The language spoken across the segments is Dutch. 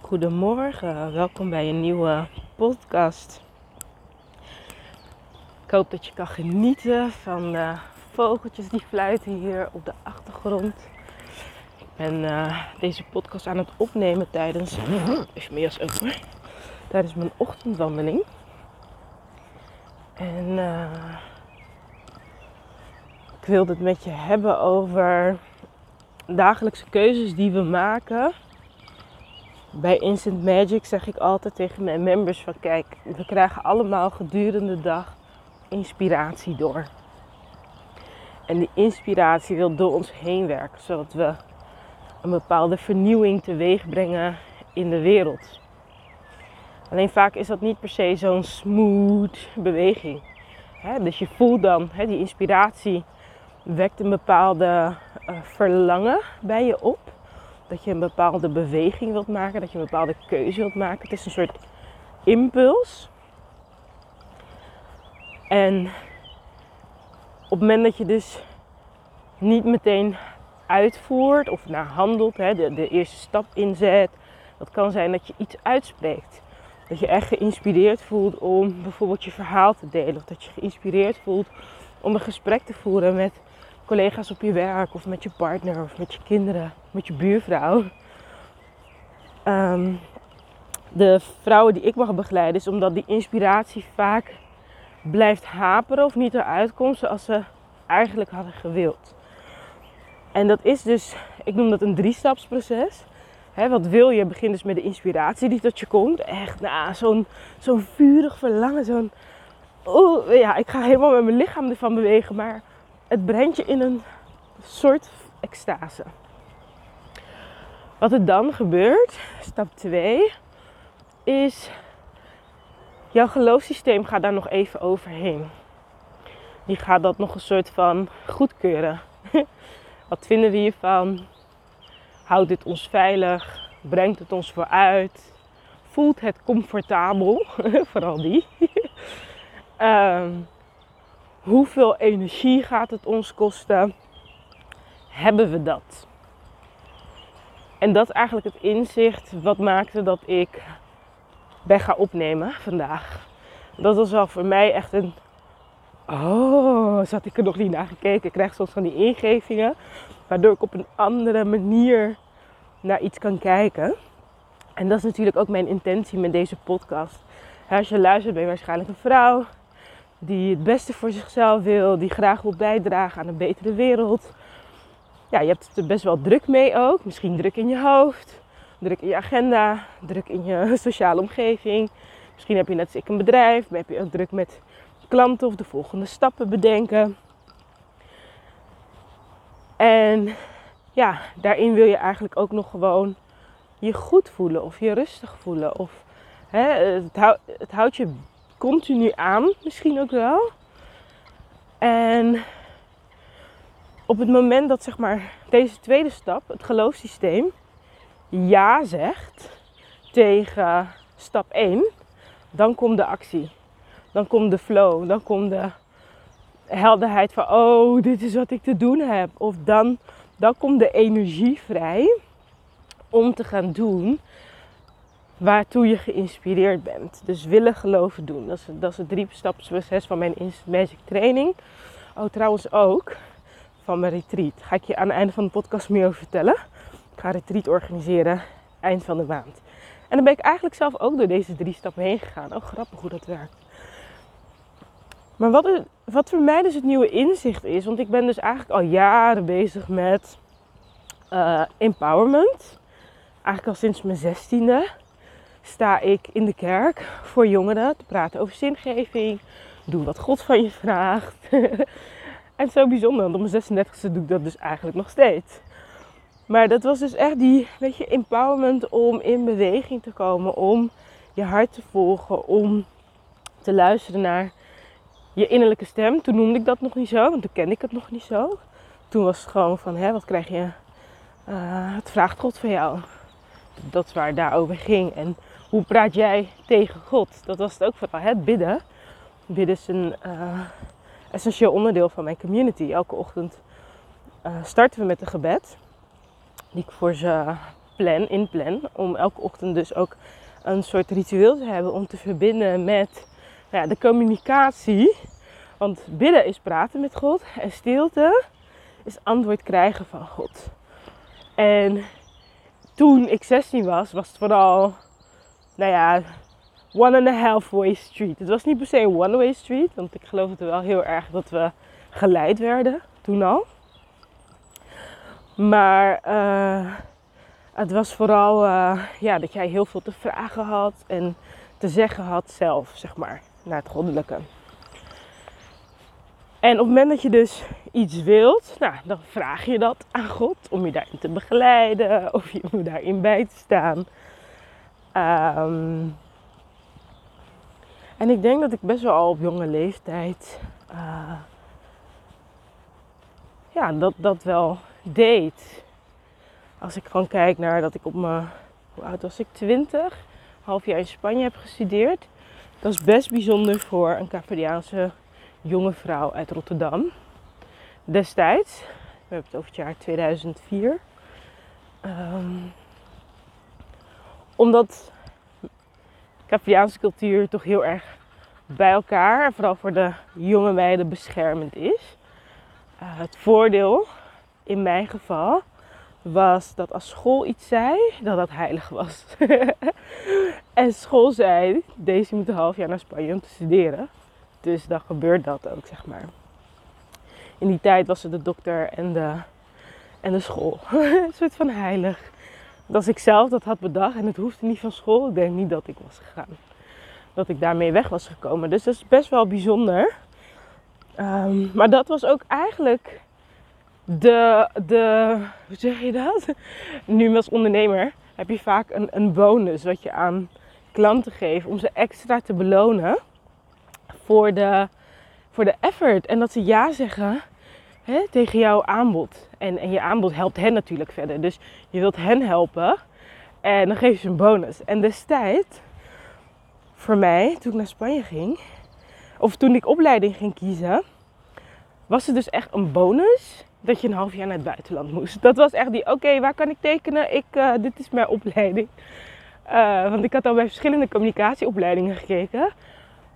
Goedemorgen, welkom bij een nieuwe podcast. Ik hoop dat je kan genieten van de vogeltjes die fluiten hier op de achtergrond. Ik ben uh, deze podcast aan het opnemen tijdens, even meer als tijdens mijn ochtendwandeling. En uh, ik wilde het met je hebben over dagelijkse keuzes die we maken bij Instant Magic zeg ik altijd tegen mijn members van kijk, we krijgen allemaal gedurende de dag inspiratie door. En die inspiratie wil door ons heen werken, zodat we een bepaalde vernieuwing teweeg brengen in de wereld. Alleen vaak is dat niet per se zo'n smooth beweging. dus je voelt dan, die inspiratie wekt een bepaalde uh, verlangen bij je op dat je een bepaalde beweging wilt maken, dat je een bepaalde keuze wilt maken. Het is een soort impuls. En op het moment dat je dus niet meteen uitvoert of naar handelt, hè, de, de eerste stap inzet, dat kan zijn dat je iets uitspreekt. Dat je echt geïnspireerd voelt om bijvoorbeeld je verhaal te delen. Of dat je geïnspireerd voelt om een gesprek te voeren met collega's op je werk of met je partner of met je kinderen, met je buurvrouw. Um, de vrouwen die ik mag begeleiden is omdat die inspiratie vaak blijft haperen of niet eruit komt zoals ze eigenlijk hadden gewild. En dat is dus, ik noem dat een drie-stapsproces. He, wat wil je? Begin dus met de inspiratie die tot je komt. Echt, nou, zo'n zo'n vurig verlangen, zo'n... Oh, ja, ik ga helemaal met mijn lichaam ervan bewegen, maar het brengt je in een soort extase. Wat er dan gebeurt, stap 2, is jouw geloofssysteem gaat daar nog even overheen. Die gaat dat nog een soort van goedkeuren. Wat vinden we hiervan? Houdt dit ons veilig? Brengt het ons vooruit? Voelt het comfortabel? Vooral die. um, Hoeveel energie gaat het ons kosten? Hebben we dat? En dat is eigenlijk het inzicht wat maakte dat ik ben gaan opnemen vandaag. Dat was wel voor mij echt een. Oh, zat ik er nog niet naar gekeken. Ik krijg soms van die ingevingen. Waardoor ik op een andere manier naar iets kan kijken. En dat is natuurlijk ook mijn intentie met deze podcast. Als je luistert ben je waarschijnlijk een vrouw die het beste voor zichzelf wil, die graag wil bijdragen aan een betere wereld. Ja, je hebt het er best wel druk mee ook. Misschien druk in je hoofd, druk in je agenda, druk in je sociale omgeving. Misschien heb je net een bedrijf, maar heb je ook druk met klanten of de volgende stappen bedenken. En ja, daarin wil je eigenlijk ook nog gewoon je goed voelen of je rustig voelen. Of hè, het houdt je continu aan, misschien ook wel. En op het moment dat zeg maar deze tweede stap, het geloofssysteem, ja zegt tegen stap 1, dan komt de actie. Dan komt de flow, dan komt de helderheid van, oh, dit is wat ik te doen heb. Of dan, dan komt de energie vrij om te gaan doen waartoe je geïnspireerd bent. Dus willen, geloven, doen. Dat is, dat is het drie proces van mijn Magic training. Oh, trouwens ook van mijn retreat. Ga ik je aan het einde van de podcast meer over vertellen. Ik ga een retreat organiseren eind van de maand. En dan ben ik eigenlijk zelf ook door deze drie stappen heen gegaan. Oh, grappig hoe dat werkt. Maar wat, wat voor mij dus het nieuwe inzicht is, want ik ben dus eigenlijk al jaren bezig met uh, empowerment. Eigenlijk al sinds mijn zestiende sta ik in de kerk voor jongeren te praten over zingeving. Doe wat God van je vraagt. en zo bijzonder, want op mijn 36e doe ik dat dus eigenlijk nog steeds. Maar dat was dus echt die, weet je, empowerment om in beweging te komen, om je hart te volgen, om te luisteren naar je innerlijke stem. Toen noemde ik dat nog niet zo, want toen kende ik het nog niet zo. Toen was het gewoon van, hè, wat krijg je? Uh, het vraagt God van jou. Dat is waar het daarover ging. En hoe praat jij tegen God? Dat was het ook vooral, het bidden. Bidden is een uh, essentieel onderdeel van mijn community. Elke ochtend uh, starten we met een gebed. Die ik voor ze plan, inplan. Om elke ochtend dus ook een soort ritueel te hebben om te verbinden met nou ja, de communicatie. Want bidden is praten met God en stilte is antwoord krijgen van God. En toen ik 16 was, was het vooral, nou ja, one and a half way street. Het was niet per se een one way street, want ik geloof het wel heel erg dat we geleid werden toen al. Maar uh, het was vooral uh, ja, dat jij heel veel te vragen had en te zeggen had zelf, zeg maar, naar het goddelijke. En op het moment dat je dus iets wilt, nou, dan vraag je dat aan God om je daarin te begeleiden of je daarin bij te staan. Um, en ik denk dat ik best wel al op jonge leeftijd uh, ja, dat, dat wel deed. Als ik gewoon kijk naar dat ik op mijn, hoe oud was ik, 20, half jaar in Spanje heb gestudeerd. Dat is best bijzonder voor een Capverdiaanse jonge vrouw uit Rotterdam. Destijds, we hebben het over het jaar 2004. Um, ehm, omdat Capverdiaanse cultuur toch heel erg bij elkaar, vooral voor de jonge meiden, beschermend is. Uh, het voordeel in mijn geval was dat als school iets zei, dat dat heilig was. en school zei, deze moet een half jaar naar Spanje om te studeren. Dus dan gebeurt dat ook, zeg maar. In die tijd was het de dokter en de, en de school. een soort van heilig. Als ik zelf dat had bedacht en het hoefde niet van school, ik denk niet dat ik was gegaan. Dat ik daarmee weg was gekomen. Dus dat is best wel bijzonder. Um, maar dat was ook eigenlijk de, de, hoe zeg je dat? Nu als ondernemer heb je vaak een, een bonus wat je aan klanten geeft om ze extra te belonen voor de, voor de effort. En dat ze ja zeggen hè, tegen jouw aanbod. En, en je aanbod helpt hen natuurlijk verder. Dus je wilt hen helpen en dan geef je ze een bonus. En destijds, voor mij, toen ik naar Spanje ging, of toen ik opleiding ging kiezen, was het dus echt een bonus dat je een half jaar naar het buitenland moest. Dat was echt die, oké, waar kan ik tekenen? Ik, uh, dit is mijn opleiding. Uh, want ik had al bij verschillende communicatieopleidingen gekeken.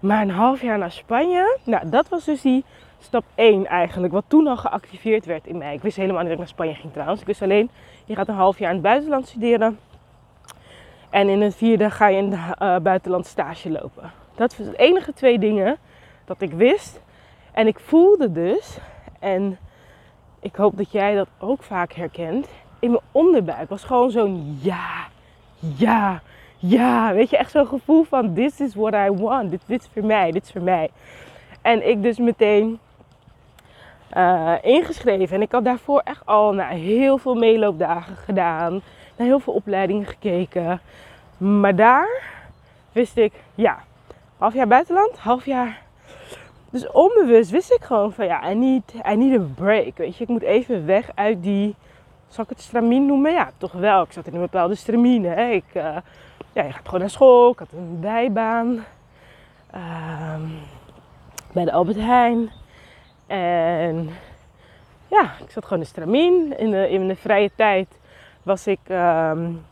Maar een half jaar naar Spanje, nou dat was dus die stap 1 eigenlijk. Wat toen al geactiveerd werd in mij. Ik wist helemaal niet dat ik naar Spanje ging trouwens. Ik wist alleen, je gaat een half jaar in het buitenland studeren. En in het vierde ga je in het uh, buitenland stage lopen. Dat was de enige twee dingen dat ik wist. En ik voelde dus, en ik hoop dat jij dat ook vaak herkent. In mijn onderbuik was gewoon zo'n ja, ja, ja. Weet je, echt zo'n gevoel van this is what I want. Dit is voor mij, dit is voor mij. En ik dus meteen uh, ingeschreven. En ik had daarvoor echt al naar heel veel meeloopdagen gedaan. Naar heel veel opleidingen gekeken. Maar daar wist ik, ja, half jaar buitenland, half jaar dus onbewust wist ik gewoon van ja, I need, I need a break. Weet je, ik moet even weg uit die, zal ik het stramien noemen? Ja, toch wel. Ik zat in een bepaalde stramine. Hè. Ik, uh, ja, je gaat gewoon naar school. Ik had een bijbaan. Uh, bij de Albert Heijn. En ja, ik zat gewoon in stramien. In de, in de vrije tijd was ik um,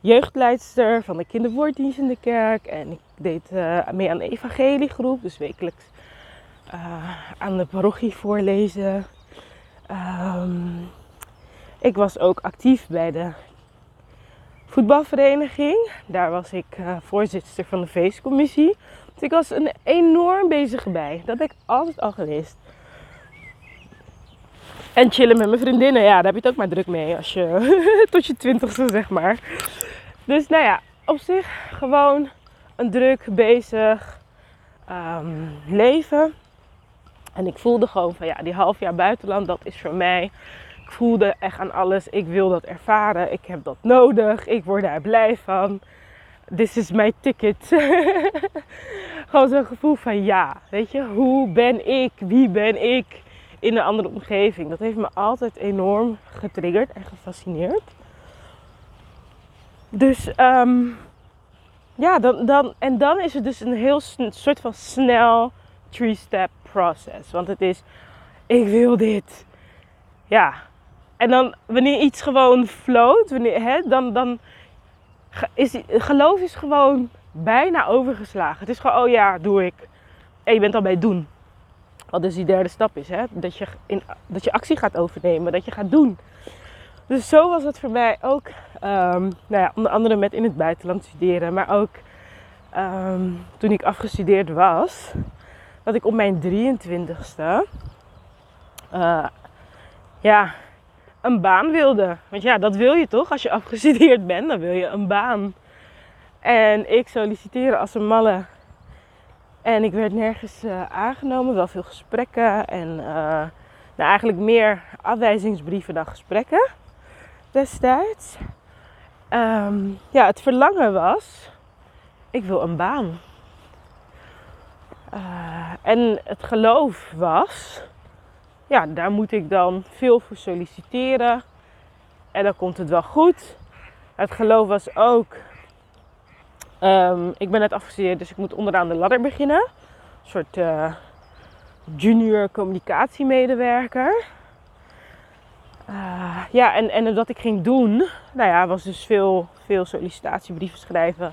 jeugdleidster van de kinderwoorddienst in de kerk. En ik deed uh, mee aan de evangeliegroep. Dus wekelijks uh, aan de parochie voorlezen. Um, ik was ook actief bij de voetbalvereniging. Daar was ik uh, voorzitter van de feestcommissie. Dus ik was een enorm bezig bij. Dat heb ik altijd al gelezen. En chillen met mijn vriendinnen, ja, daar heb je het ook maar druk mee als je tot je twintigste zeg maar. Dus nou ja, op zich gewoon een druk bezig um, leven. En ik voelde gewoon van ja, die half jaar buitenland, dat is voor mij. Ik voelde echt aan alles. Ik wil dat ervaren. Ik heb dat nodig. Ik word daar blij van. This is my ticket. gewoon zo'n gevoel van ja, weet je, hoe ben ik? Wie ben ik in een andere omgeving? Dat heeft me altijd enorm getriggerd en gefascineerd. Dus um, ja, dan, dan, en dan is het dus een heel soort van snel three-step process. Want het is, ik wil dit. Ja, en dan wanneer iets gewoon floot, wanneer, hè, dan, dan is geloof is gewoon bijna overgeslagen. Het is gewoon, oh ja, doe ik. En je bent al bij het doen. Wat dus die derde stap is, hè? Dat, je in, dat je actie gaat overnemen, dat je gaat doen. Dus zo was het voor mij ook, um, nou ja, onder andere met in het buitenland studeren, maar ook Ehm, toen ik afgestudeerd was, dat ik op mijn 23ste uh, ja, een baan wilde. Want ja, dat wil je toch? Als je afgestudeerd bent, dan wil je een baan. En ik solliciteerde als een malle. En ik werd nergens uh, aangenomen, wel veel gesprekken en uh, nou, eigenlijk meer afwijzingsbrieven dan gesprekken destijds. Um, ja, het verlangen was ik wil een baan. Uh, en het geloof was, ja, daar moet ik dan veel voor solliciteren. En dan komt het wel goed. Het geloof was ook, um, ik ben net afgestudeerd, dus ik moet onderaan de ladder beginnen. Een soort uh, junior communicatiemedewerker. Uh, ja, en, en dat ik ging doen, nou ja, was dus veel, veel sollicitatiebrieven schrijven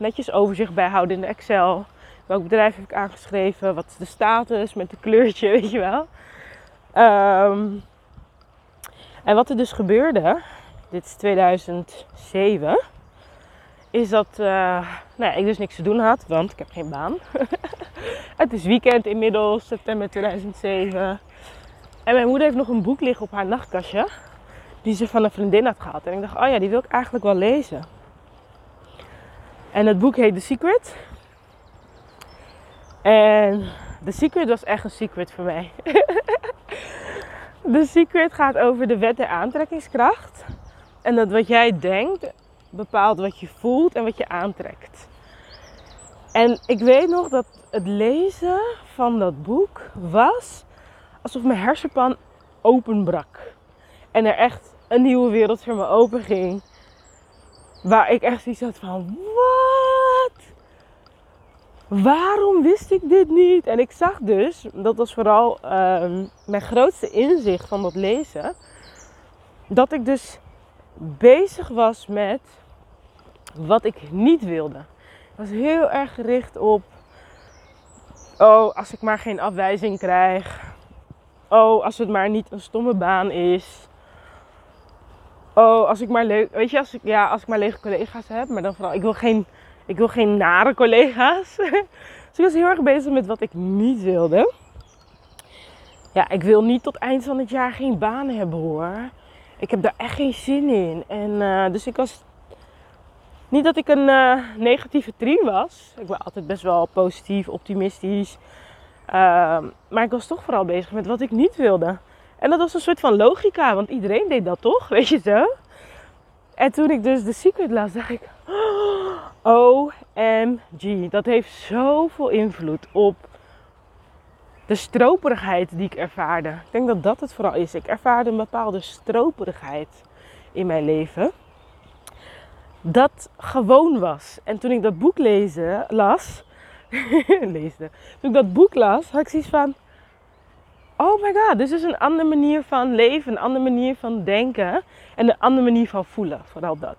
netjes overzicht bijhouden in de Excel. Welk bedrijf heb ik aangeschreven? Wat is de status met de kleurtje, weet je wel. Ehm, en wat er dus gebeurde, dit is 2007, is dat uh, nou ja, ik dus niks te doen had, want ik heb geen baan. het is weekend inmiddels, september 2007. En mijn moeder heeft nog een boek liggen op haar nachtkastje, die ze van een vriendin had gehad. En ik dacht, oh ja, die wil ik eigenlijk wel lezen. En het boek heet The Secret. En The Secret was echt een secret voor mij. The Secret gaat over de wet der aantrekkingskracht. En dat wat jij denkt bepaalt wat je voelt en wat je aantrekt. En ik weet nog dat het lezen van dat boek was alsof mijn hersenpan openbrak. En er echt een nieuwe wereld voor me open ging. Waar ik echt zoiets had van, wat? Waarom wist ik dit niet? En ik zag dus, dat was vooral ehm, mijn grootste inzicht van dat lezen, dat ik dus bezig was met wat ik niet wilde. Ik was heel erg gericht op, oh, als ik maar geen afwijzing krijg. Oh, als het maar niet een stomme baan is. Oh, als ik maar leuk, weet je, als ik, ja, als ik maar lege collega's heb, maar dan vooral, ik wil geen, ik wil geen nare collega's. dus ik was heel erg bezig met wat ik niet wilde. Ja, ik wil niet tot eind van het jaar geen baan hebben hoor. Ik heb daar echt geen zin in. En uh, dus ik was, niet dat ik een uh, negatieve trien was. Ik ben altijd best wel positief, optimistisch. Uh, maar ik was toch vooral bezig met wat ik niet wilde. En dat was een soort van logica, want iedereen deed dat toch, weet je zo. En toen ik dus The Secret las, dacht ik, OMG, dat heeft zoveel invloed op de stroperigheid die ik ervaarde. Ik denk dat dat het vooral is. Ik ervaarde een bepaalde stroperigheid in mijn leven. Dat gewoon was. En toen ik dat boek lezen, las, leesde, toen ik dat boek las, had ik zoiets van, oh my god, dit is een andere manier van leven, een andere manier van denken en een andere manier van voelen, vooral dat.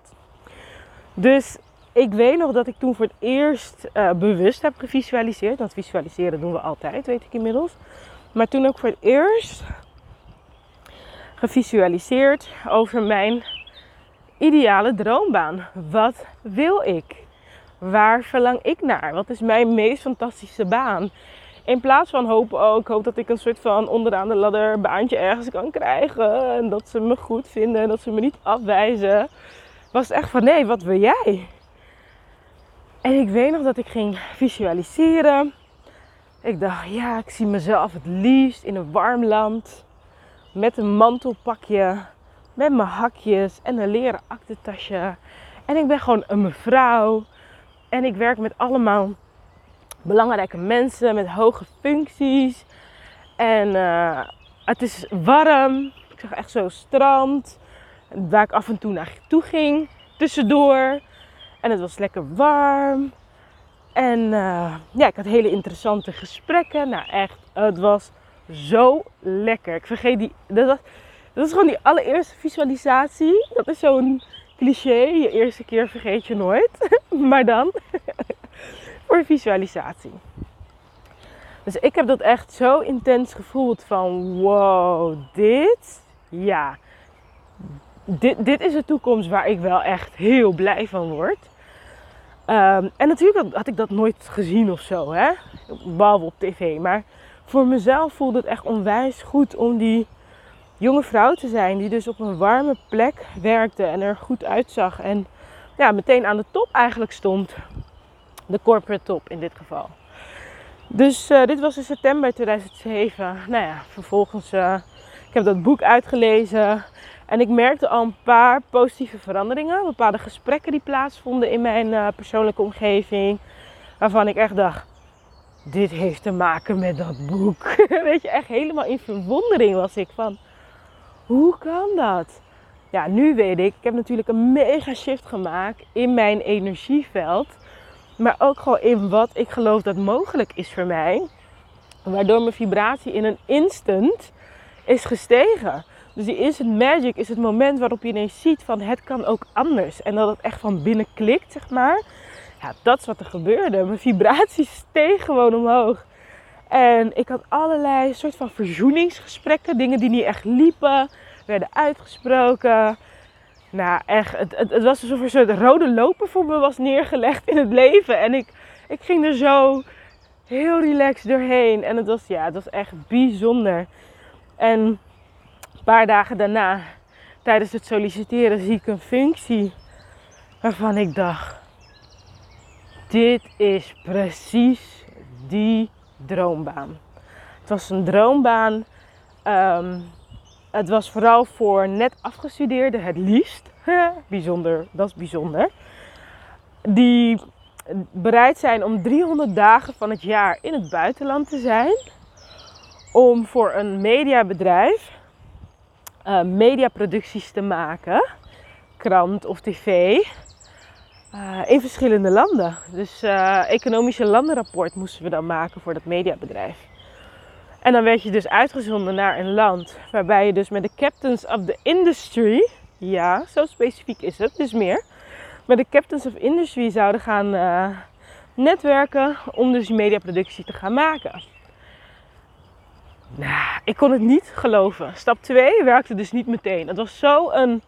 Dus ik weet nog dat ik toen voor het eerst uh, bewust heb gevisualiseerd, want visualiseren doen we altijd, weet ik inmiddels. Maar toen ook voor het eerst gevisualiseerd over mijn ideale droombaan. Wat wil ik? Waar verlang ik naar? Wat is mijn meest fantastische baan? In plaats van hopen, oh, ik hoop dat ik een soort van onderaan de ladder baantje ergens kan krijgen. En dat ze me goed vinden en dat ze me niet afwijzen. Was het echt van, nee, wat wil jij? En ik weet nog dat ik ging visualiseren. Ik dacht, ja, ik zie mezelf het liefst in een warm land. Met een mantelpakje. Met mijn hakjes en een leren aktentasje. En ik ben gewoon een mevrouw. En ik werk met allemaal belangrijke mensen met hoge functies. En uh, het is warm. Ik zag echt zo strand. Waar ik af en toe naar toe ging. Tussendoor. En het was lekker warm. En uh, ja, ik had hele interessante gesprekken. Nou echt, het was zo lekker. Ik vergeet die. Dat was, Dat is gewoon die allereerste visualisatie. Dat is zo'n cliché. Je eerste keer vergeet je nooit. maar dan voor visualisatie. Dus ik heb dat echt zo intens gevoeld van wow, dit, ja, dit, dit is de toekomst waar ik wel echt heel blij van word. Ehm, en natuurlijk had ik dat nooit gezien of zo, hè? behalve op tv. Maar voor mezelf voelde het echt onwijs goed om die jonge vrouw te zijn die dus op een warme plek werkte en er goed uitzag. En ja, meteen aan de top eigenlijk stond. De corporate top in dit geval. Dus uh, dit was in september 2007. Nou ja, vervolgens, uh, ik heb dat boek uitgelezen. En ik merkte al een paar positieve veranderingen. Bepaalde gesprekken die plaatsvonden in mijn uh, persoonlijke omgeving. Waarvan ik echt dacht, dit heeft te maken met dat boek. Weet je, echt helemaal in verwondering was ik van, hoe kan dat? Ja, nu weet ik, ik heb natuurlijk een mega shift gemaakt in mijn energieveld. Maar ook gewoon in wat ik geloof dat mogelijk is voor mij. Waardoor mijn vibratie in een instant is gestegen. Dus die instant magic is het moment waarop je ineens ziet van het kan ook anders. En dat het echt van binnen klikt, zeg maar. Ja, dat is wat er gebeurde. Mijn vibratie steeg gewoon omhoog. En ik had allerlei soort van verzoeningsgesprekken. Dingen die niet echt liepen, werden uitgesproken. Nou, echt, het, het, was alsof er een soort rode loper voor me was neergelegd in het leven. En ik, ik ging er zo heel relaxed doorheen. En het was, ja, het was echt bijzonder. En een paar dagen daarna, tijdens het solliciteren, zie ik een functie waarvan ik dacht: dit is precies die droombaan. Het was een droombaan. Ehm, het was vooral voor net afgestudeerden het liefst. bijzonder, dat is bijzonder. Die bereid zijn om 300 dagen van het jaar in het buitenland te zijn. Om voor een mediabedrijf uh, mediaproducties te maken. Krant of tv. Uh, in verschillende landen. Dus uh, economische landenrapport moesten we dan maken voor dat mediabedrijf. En dan werd je dus uitgezonden naar een land waarbij je dus met de captains of the industry, ja, zo specifiek is het, dus meer, met de captains of industry zouden gaan uh, netwerken om dus die mediaproductie te gaan maken. Nou, ik kon het niet geloven. Stap 2 werkte dus niet meteen. Het was zo een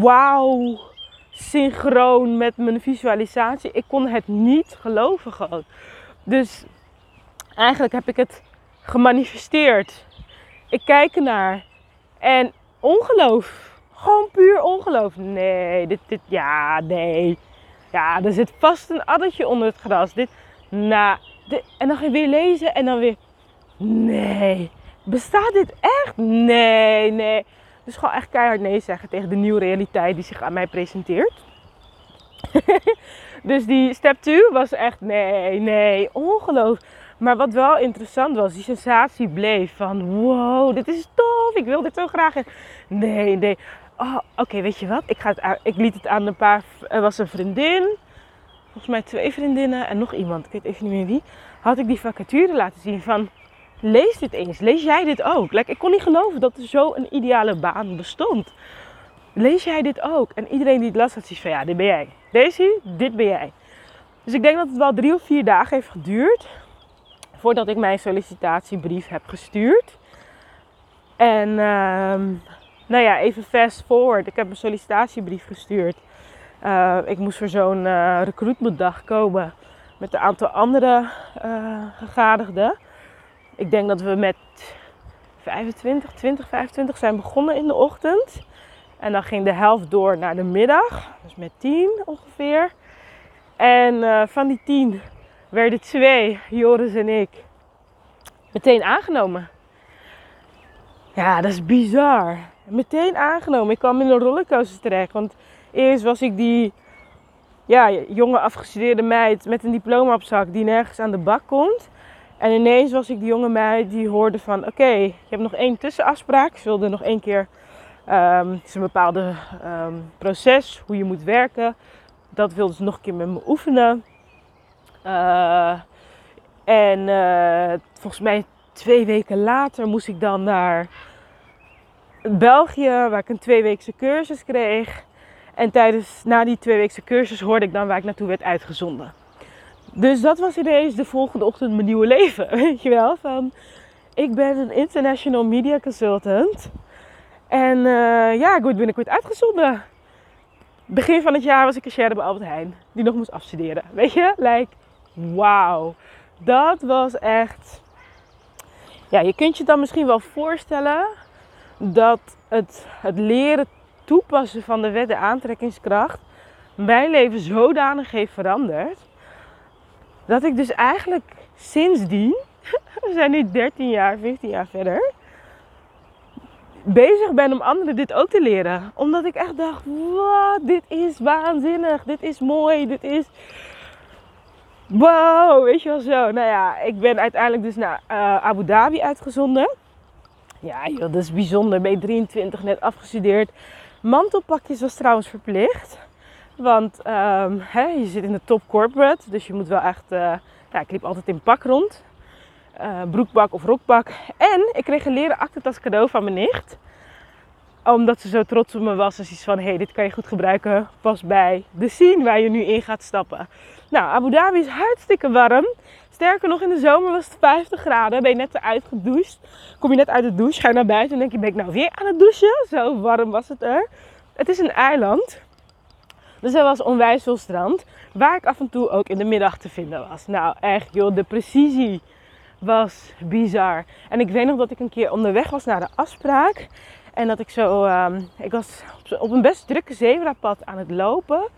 wauw synchroon met mijn visualisatie. Ik kon het niet geloven gewoon. Dus eigenlijk heb ik het gemanifesteerd. Ik kijk ernaar en ongeloof. Gewoon puur ongeloof. Nee, dit, dit, ja, nee. Ja, er zit vast een addertje onder het gras. Dit, nou, en dan ga je weer lezen en dan weer, nee. Bestaat dit echt? Nee, nee. Dus gewoon echt keihard nee zeggen tegen de nieuwe realiteit die zich aan mij presenteert. dus die step 2 was echt nee, nee, ongeloof. Maar wat wel interessant was, die sensatie bleef van wow, dit is tof, ik wil dit zo graag. Nee, nee. Oh, oké, weet je wat? Ik, ga het, ik liet het aan een paar. Er was een vriendin, volgens mij twee vriendinnen en nog iemand, ik weet even niet meer wie. Had ik die vacature laten zien van lees dit eens, lees jij dit ook? Like, ik kon niet geloven dat er zo een ideale baan bestond. Lees jij dit ook? En iedereen die het las had zoiets van ja, dit ben jij. Deze, dit ben jij. Dus ik denk dat het wel drie of vier dagen heeft geduurd voordat ik mijn sollicitatiebrief heb gestuurd. En uh, nou ja, even fast forward. Ik heb een sollicitatiebrief gestuurd. Uh, ik moest voor zo'n uh, recruitmentdag komen met een aantal andere uh, gegadigden. Ik denk dat we met 25, 20, 25 zijn begonnen in de ochtend. En dan ging de helft door naar de middag. Dus met 10 ongeveer. En van die 10 werden twee, Joris en ik, meteen aangenomen. Ja, dat is bizar. Meteen aangenomen. Ik kwam in een rollercoaster terecht. Want eerst was ik die ja, jonge afgestudeerde meid met een diploma op zak die nergens aan de bak komt. En ineens was ik die jonge meid die hoorde van oké, je hebt nog één tussenafspraak. Ze wilde nog één keer, um, een bepaalde um, proces, hoe je moet werken. Dat wilde ze nog een keer met me oefenen. Uh, en uh, volgens mij twee weken later moest ik dan naar België, waar ik een tweeweekse cursus kreeg. En tijdens, na die tweeweekse cursus hoorde ik dan waar ik naartoe werd uitgezonden. Dus dat was ineens de volgende ochtend mijn nieuwe leven. Weet je wel? Van, ik ben een international media consultant. En uh, ja, ik word binnenkort uitgezonden. Begin van het jaar was ik cashier bij Albert Heijn. Die nog moest afstuderen. Weet je? Like, wauw. Dat was echt... Ja, je kunt je dan misschien wel voorstellen dat het, het leren toepassen van de wet de aantrekkingskracht mijn leven zodanig heeft veranderd. Dat ik dus eigenlijk sindsdien, we zijn nu 13 jaar, 14 jaar verder, bezig ben om anderen dit ook te leren. Omdat ik echt dacht, wat, dit is waanzinnig, dit is mooi, dit is... Wow, weet je wel zo. Nou ja, ik ben uiteindelijk dus naar uh, Abu Dhabi uitgezonden. Ja, joh, dat is bijzonder. Ben 23, net afgestudeerd. Mantelpakjes was trouwens verplicht. Want hè, je zit in de top corporate. Dus je moet wel echt... Uh, ja, ik liep altijd in pak rond. Uh, broekbak of rokbak. En ik kreeg een leren aktentas cadeau van mijn nicht. Omdat ze zo trots op me was. Dus iets van, hé, hey, dit kan je goed gebruiken. Pas bij de scene waar je nu in gaat stappen. Nou, Abu Dhabi is hartstikke warm. Sterker nog, in de zomer was het 50 graden. Ben je net eruit gedoucht. Kom je net uit de douche, ga je naar buiten en denk je, ben ik nou weer aan het douchen? Zo warm was het er. Het is een eiland. Dus er was onwijs veel strand. Waar ik af en toe ook in de middag te vinden was. Nou, echt joh, de precisie was bizar. En ik weet nog dat ik een keer onderweg was naar de afspraak. En dat ik zo, um, ik was op een best drukke zebrapad aan het lopen.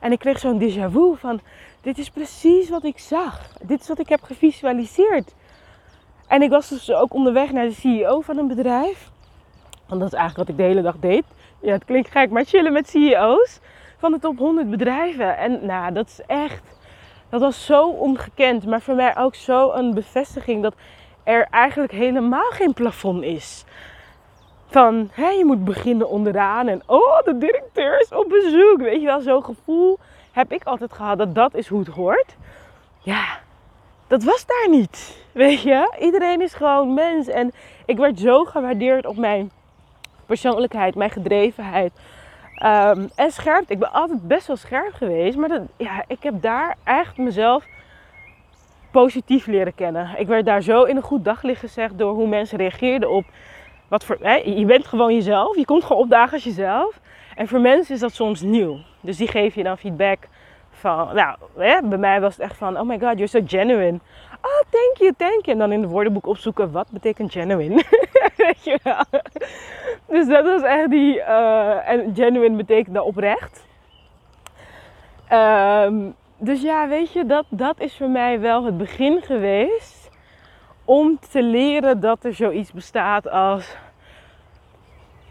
En ik kreeg zo'n déjà vu van, dit is precies wat ik zag. Dit is wat ik heb gevisualiseerd. En ik was dus ook onderweg naar de CEO van een bedrijf. Want dat is eigenlijk wat ik de hele dag deed. Ja, het klinkt gek, maar chillen met CEO's van de top 100 bedrijven. En nou, dat is echt, dat was zo ongekend. Maar voor mij ook zo een bevestiging dat er eigenlijk helemaal geen plafond is. Van, hé, je moet beginnen onderaan en oh, de directeur is op bezoek. Weet je wel, zo'n gevoel heb ik altijd gehad dat dat is hoe het hoort. Ja, dat was daar niet. Weet je, iedereen is gewoon mens. En ik werd zo gewaardeerd op mijn persoonlijkheid, mijn gedrevenheid. Um, en scherp. Ik ben altijd best wel scherp geweest. Maar dat, ja, ik heb daar echt mezelf positief leren kennen. Ik werd daar zo in een goed daglicht gezegd door hoe mensen reageerden op wat voor. Hè, je bent gewoon jezelf. Je komt gewoon opdagen als jezelf. En voor mensen is dat soms nieuw. Dus die geven je dan feedback van, nou, hè, bij mij was het echt van, oh my god, you're so genuine. Oh, thank you, thank you. En dan in het woordenboek opzoeken, wat betekent genuine? Weet je wel. Dus dat was echt die, uh, en genuine betekent dan oprecht. Um, dus ja, weet je, dat, dat is voor mij wel het begin geweest om te leren dat er zoiets bestaat als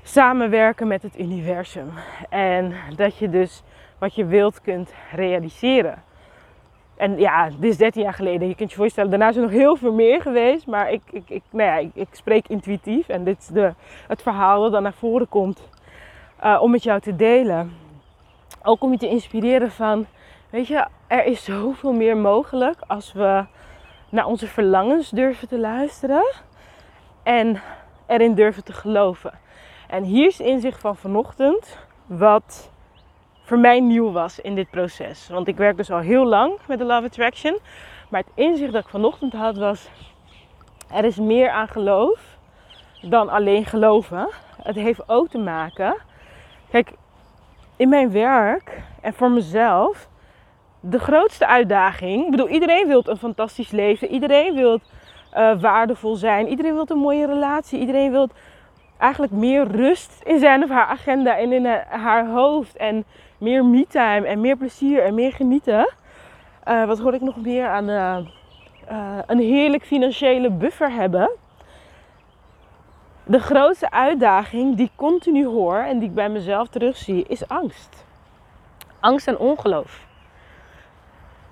samenwerken met het universum. En dat je dus wat je wilt kunt realiseren. En ja, dit is 13 jaar geleden. Je kunt je voorstellen, daarna is er nog heel veel meer geweest. Maar ik, ik, ik, nou ja, ik, spreek intuïtief. En dit is de, het verhaal dat dan naar voren komt uh, om met jou te delen. Ook om je te inspireren van, weet je, er is zoveel meer mogelijk als we naar onze verlangens durven te luisteren. En erin durven te geloven. En hier is het inzicht van vanochtend, wat voor mij nieuw was in dit proces. Want ik werk dus al heel lang met de Love Attraction. Maar het inzicht dat ik vanochtend had was, er is meer aan geloof dan alleen geloven. Het heeft ook te maken, kijk, in mijn werk en voor mezelf, de grootste uitdaging. Ik bedoel, iedereen wil een fantastisch leven. Iedereen wil uh, waardevol zijn. Iedereen wil een mooie relatie. Iedereen wil eigenlijk meer rust in zijn of haar agenda en in haar hoofd. En meer me-time en meer plezier en meer genieten. Uh, wat hoor ik nog meer aan uh, uh, een heerlijk financiële buffer hebben. De grootste uitdaging die ik continu hoor en die ik bij mezelf terugzie, is angst. Angst en ongeloof.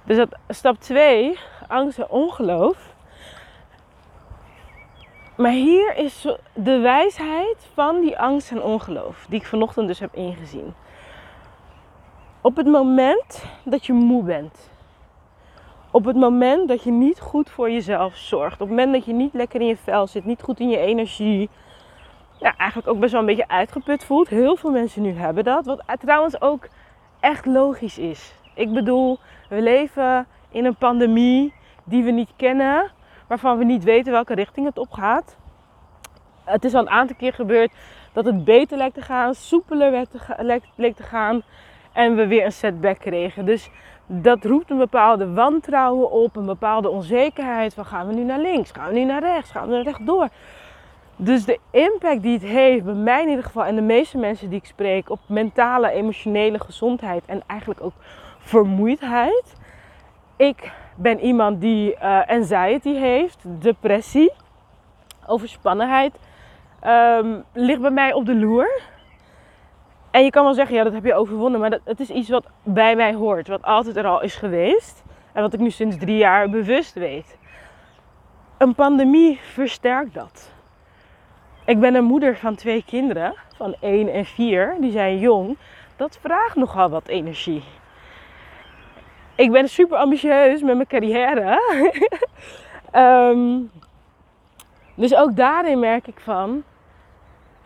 Dus dat stap 2, angst en ongeloof. Maar hier is de wijsheid van die angst en ongeloof, die ik vanochtend dus heb ingezien. Op het moment dat je moe bent, op het moment dat je niet goed voor jezelf zorgt, op het moment dat je niet lekker in je vel zit, niet goed in je energie, ja, eigenlijk ook best wel een beetje uitgeput voelt. Heel veel mensen nu hebben dat. Wat trouwens ook echt logisch is. Ik bedoel, we leven in een pandemie die we niet kennen, waarvan we niet weten welke richting het op gaat. Het is al een aantal keer gebeurd dat het beter lijkt te gaan, soepeler leek te gaan en we weer een setback kregen. Dus dat roept een bepaalde wantrouwen op, een bepaalde onzekerheid van gaan we nu naar links, gaan we nu naar rechts, gaan we naar rechtdoor. Dus de impact die het heeft, bij mij in ieder geval en de meeste mensen die ik spreek, op mentale, emotionele gezondheid en eigenlijk ook vermoeidheid. Ik ben iemand die uh, anxiety heeft, depressie, overspannenheid, um, ligt bij mij op de loer. En je kan wel zeggen, ja, dat heb je overwonnen, maar dat, het is iets wat bij mij hoort, wat altijd er al is geweest en wat ik nu sinds drie jaar bewust weet. Een pandemie versterkt dat. Ik ben een moeder van twee kinderen, van 1 en 4. Die zijn jong. Dat vraagt nogal wat energie. Ik ben super ambitieus met mijn carrière. um, dus ook daarin merk ik van...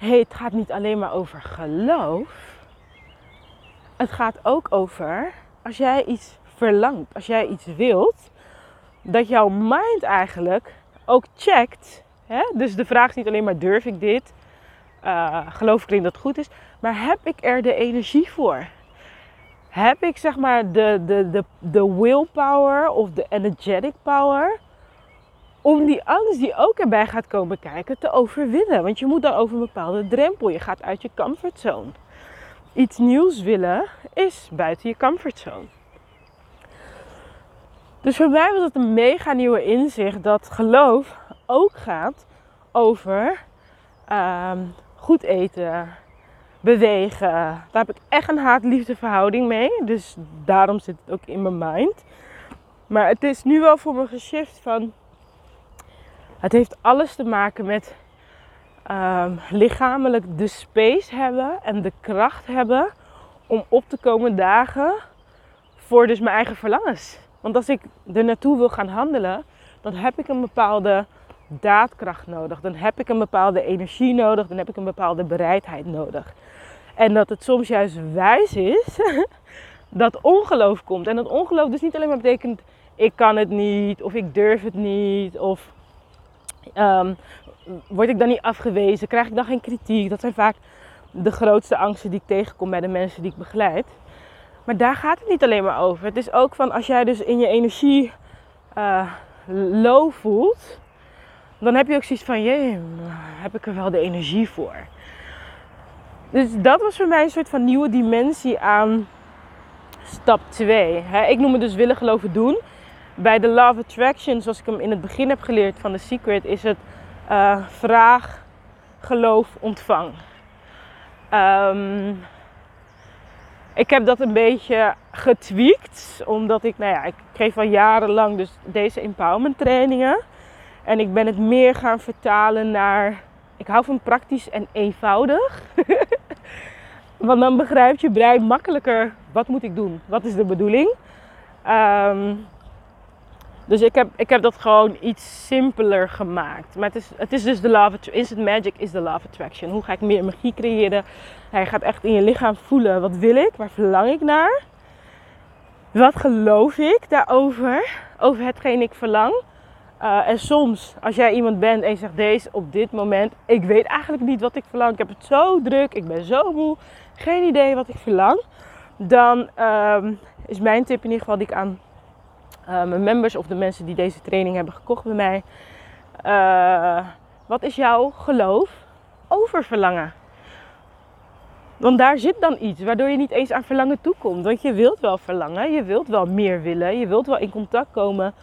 Het gaat niet alleen maar over geloof. Het gaat ook over als jij iets verlangt, als jij iets wilt, dat jouw mind eigenlijk ook checkt Hè? Dus de vraag is niet alleen maar durf ik dit? Uh, geloof ik dat het goed is? Maar heb ik er de energie voor? Heb ik zeg maar de, de, de, de willpower of de energetic power om die angst die ook erbij gaat komen kijken te overwinnen? Want je moet dan over een bepaalde drempel. Je gaat uit je comfortzone. Iets nieuws willen is buiten je comfortzone. Dus voor mij was het een mega nieuwe inzicht dat geloof ook gaat over ehm, goed eten, bewegen. Daar heb ik echt een haat-liefde verhouding mee. Dus daarom zit het ook in mijn mind. Maar het is nu wel voor me geshift van. Het heeft alles te maken met um, lichamelijk de space hebben en de kracht hebben om op te komen dagen voor dus mijn eigen verlangens. Want als ik er naartoe wil gaan handelen, dan heb ik een bepaalde daadkracht nodig. Dan heb ik een bepaalde energie nodig. Dan heb ik een bepaalde bereidheid nodig. En dat het soms juist wijs is dat ongeloof komt. En dat ongeloof dus niet alleen maar betekent ik kan het niet of ik durf het niet of um, word ik dan niet afgewezen, krijg ik dan geen kritiek. Dat zijn vaak de grootste angsten die ik tegenkom bij de mensen die ik begeleid. Maar daar gaat het niet alleen maar over. Het is ook van als jij dus in je energie uh, low voelt, dan heb je ook zoiets van, je heb ik er wel de energie voor? Dus dat was voor mij een soort van nieuwe dimensie aan stap 2. Ik noem het dus willen geloven doen. Bij de Love Attraction, zoals ik hem in het begin heb geleerd van The Secret, is het uh, vraag, geloof, ontvang. Um, ik heb dat een beetje getweakt, omdat ik, nou ja, ik geef al jarenlang dus deze empowerment trainingen. En ik ben het meer gaan vertalen naar, ik hou van praktisch en eenvoudig. Want dan begrijpt je brein makkelijker, wat moet ik doen? Wat is de bedoeling? Um, dus ik heb, ik heb dat gewoon iets simpeler gemaakt. Maar het is, het is dus de love Instant magic is de love attraction. Hoe ga ik meer magie creëren? Hij gaat echt in je lichaam voelen. Wat wil ik? Waar verlang ik naar? Wat geloof ik daarover? Over hetgeen ik verlang. Uh, en soms, als jij iemand bent en je zegt deze op dit moment, ik weet eigenlijk niet wat ik verlang. Ik heb het zo druk, ik ben zo moe, geen idee wat ik verlang. Dan um, is mijn tip in ieder geval die ik aan uh, mijn members of de mensen die deze training hebben gekocht bij mij. Uh, wat is jouw geloof over verlangen? Want daar zit dan iets waardoor je niet eens aan verlangen toekomt. Want je wilt wel verlangen, je wilt wel meer willen, je wilt wel in contact komen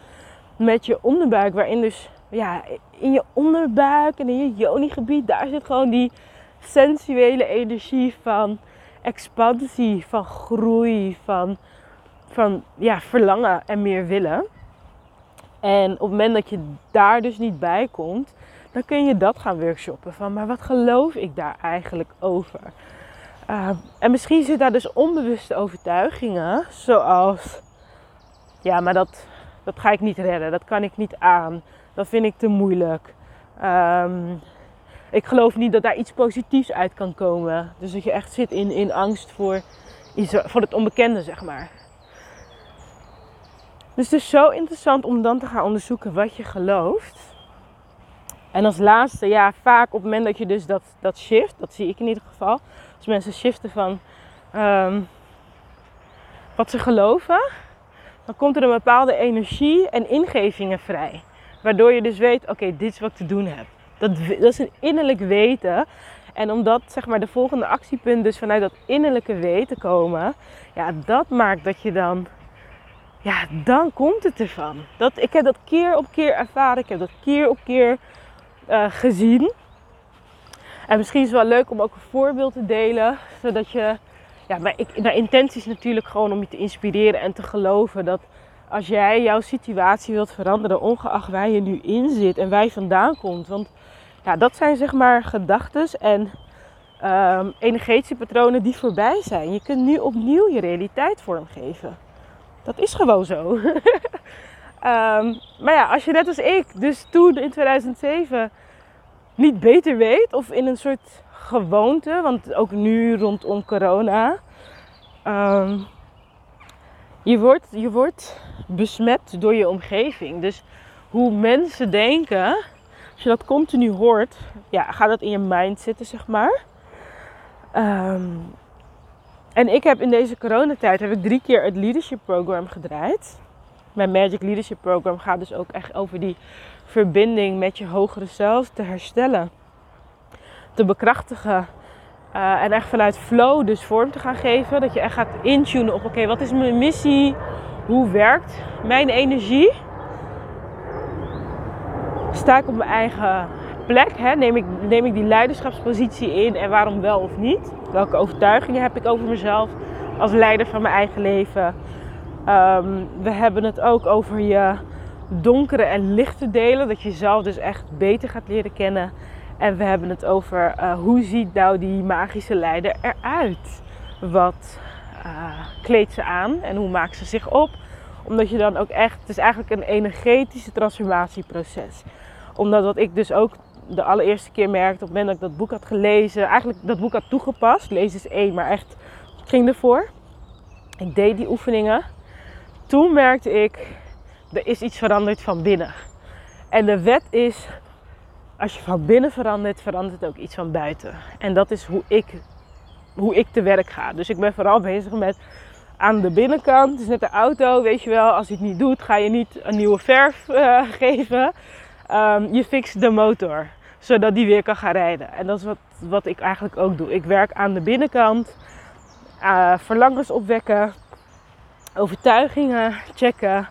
met je onderbuik. Waarin dus, ja, in je onderbuik en in je yoni-gebied, daar zit gewoon die sensuele energie van expansie, van groei, van van ja, verlangen en meer willen. En op het moment dat je daar dus niet bij komt, dan kun je dat gaan workshoppen. Van, maar wat geloof ik daar eigenlijk over? Uh, en misschien zit daar dus onbewuste overtuigingen, zoals, ja, maar dat, dat ga ik niet redden, dat kan ik niet aan, dat vind ik te moeilijk. Um, ik geloof niet dat daar iets positiefs uit kan komen. Dus dat je echt zit in, in angst voor, voor het onbekende, zeg maar. Dus het is zo interessant om dan te gaan onderzoeken wat je gelooft. En als laatste, ja, vaak op het moment dat je dus dat, dat shift, dat zie ik in ieder geval. Als mensen shiften van um, wat ze geloven, dan komt er een bepaalde energie en ingevingen vrij. Waardoor je dus weet, oké, dit is wat ik te doen heb. Dat, dat is een innerlijk weten. En omdat zeg maar, de volgende actiepunt dus vanuit dat innerlijke weten komen, ja, dat maakt dat je dan, ja, dan komt het ervan. Dat, ik heb dat keer op keer ervaren, ik heb dat keer op keer uh, gezien. En misschien is het wel leuk om ook een voorbeeld te delen, zodat je, ja, mijn, ik, mijn intentie is natuurlijk gewoon om je te inspireren en te geloven dat als jij jouw situatie wilt veranderen, ongeacht waar je nu in zit en waar je vandaan komt. Want ja, dat zijn zeg maar gedachten en um, energetische patronen die voorbij zijn. Je kunt nu opnieuw je realiteit vormgeven. Dat is gewoon zo. um, maar ja, als je net als ik, dus toen in 2007, niet beter weet of in een soort gewoonte, want ook nu rondom corona. Um, je wordt, je wordt besmet door je omgeving. Dus hoe mensen denken, als je dat continu hoort, ja, gaat dat in je mind zitten, zeg maar. Ehm, en ik heb in deze coronatijd heb ik drie keer het leadership program gedraaid. Mijn Magic Leadership Program gaat dus ook echt over die verbinding met je hogere zelf te herstellen, te bekrachtigen uh, en echt vanuit flow dus vorm te gaan geven. Dat je echt gaat intunen op oké, wat is mijn missie? Hoe werkt mijn energie? Sta ik op mijn eigen plek? Hè? Neem, ik, neem ik die leiderschapspositie in en waarom wel of niet? Welke overtuigingen heb ik over mezelf als leider van mijn eigen leven? Um, we hebben het ook over je donkere en lichte delen. Dat je jezelf dus echt beter gaat leren kennen. En we hebben het over uh, hoe ziet nou die magische leider eruit? Wat uh, kleedt ze aan en hoe maakt ze zich op? Omdat je dan ook echt, het is eigenlijk een energetische transformatieproces. Omdat wat ik dus ook de allereerste keer merkte op het moment dat ik dat boek had gelezen, eigenlijk dat boek had toegepast. Lees is één, maar echt, ik ging ervoor. Ik deed die oefeningen. Toen merkte ik, er is iets veranderd van binnen. En de wet is als je van binnen verandert, verandert ook iets van buiten. En dat is hoe ik, hoe ik te werk ga. Dus ik ben vooral bezig met aan de binnenkant. Het is net de auto, weet je wel. Als je het niet doet, ga je niet een nieuwe verf uh, geven. Um, je fixt de motor, zodat die weer kan gaan rijden. En dat is wat, wat ik eigenlijk ook doe. Ik werk aan de binnenkant. Uh, verlangens opwekken. Overtuigingen checken.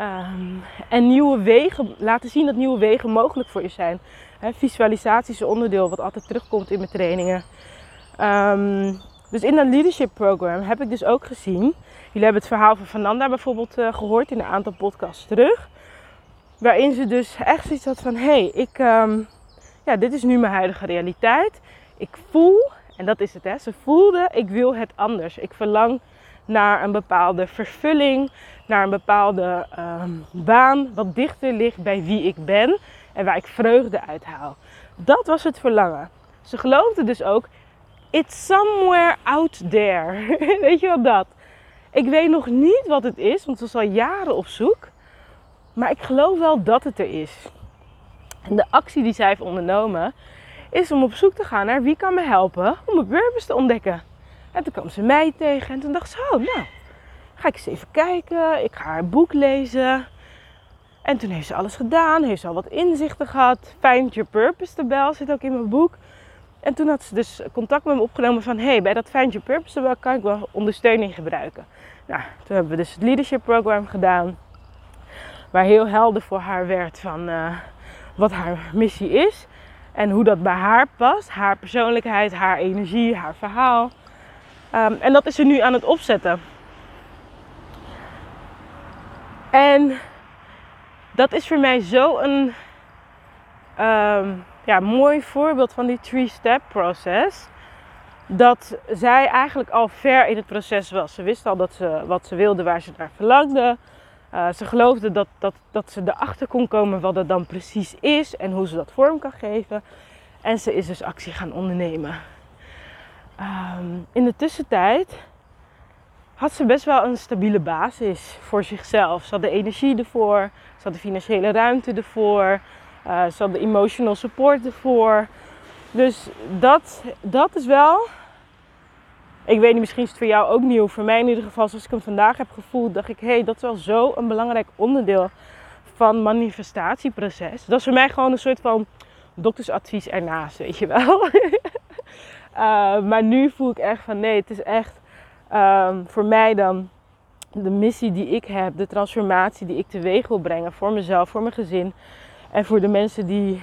Um, en nieuwe wegen, laten zien dat nieuwe wegen mogelijk voor je zijn. He, visualisatie is een onderdeel wat altijd terugkomt in mijn trainingen. Um, dus in dat leadership program heb ik dus ook gezien. Jullie hebben het verhaal van Fernanda bijvoorbeeld uh, gehoord in een aantal podcasts terug. Waarin ze dus echt zoiets had van: hé, hey, ik, um, ja, dit is nu mijn huidige realiteit. Ik voel, en dat is het, hè, ze voelde, ik wil het anders. Ik verlang naar een bepaalde vervulling, naar een bepaalde um, baan wat dichter ligt bij wie ik ben en waar ik vreugde uit haal. Dat was het verlangen. Ze geloofde dus ook, it's somewhere out there. Weet je wat dat? Ik weet nog niet wat het is, want ze was al jaren op zoek. Maar ik geloof wel dat het er is. En de actie die zij heeft ondernomen, is om op zoek te gaan naar wie kan me helpen om mijn purpose te ontdekken. En toen kwam ze mij tegen en toen dacht ze, oh nou, ga ik eens even kijken. Ik ga haar boek lezen. En toen heeft ze alles gedaan, heeft ze al wat inzichten gehad. Find Your Purpose tabel zit ook in mijn boek. En toen had ze dus contact met me opgenomen van... hey, bij dat Find Your Purpose tabel kan ik wel ondersteuning gebruiken. Nou, toen hebben we dus het leadership program gedaan. Waar heel helder voor haar werd van uh, wat haar missie is. En hoe dat bij haar past. Haar persoonlijkheid, haar energie, haar verhaal. Um, en dat is ze nu aan het opzetten. En dat is voor mij zo een um, ja, mooi voorbeeld van die three-step proces. Dat zij eigenlijk al ver in het proces was. Ze wist al dat ze, wat ze wilde, waar ze naar verlangde. Uh, ze geloofde dat, dat, dat ze erachter kon komen wat het dan precies is en hoe ze dat vorm kan geven. En ze is dus actie gaan ondernemen. Ehm, in de tussentijd had ze best wel een stabiele basis voor zichzelf. Ze had de energie ervoor, ze had de financiële ruimte ervoor, uh, ze had de emotional support ervoor. Dus dat, dat is wel. Ik weet niet, misschien is het voor jou ook nieuw. Voor mij in ieder geval, zoals ik hem vandaag heb gevoeld, dacht ik: hé, hey, dat is wel zo een belangrijk onderdeel van manifestatieproces. Dat is voor mij gewoon een soort van doktersadvies ernaast, weet je wel. uh, maar nu voel ik echt van nee, het is echt um, voor mij dan de missie die ik heb, de transformatie die ik teweeg wil brengen voor mezelf, voor mijn gezin en voor de mensen die,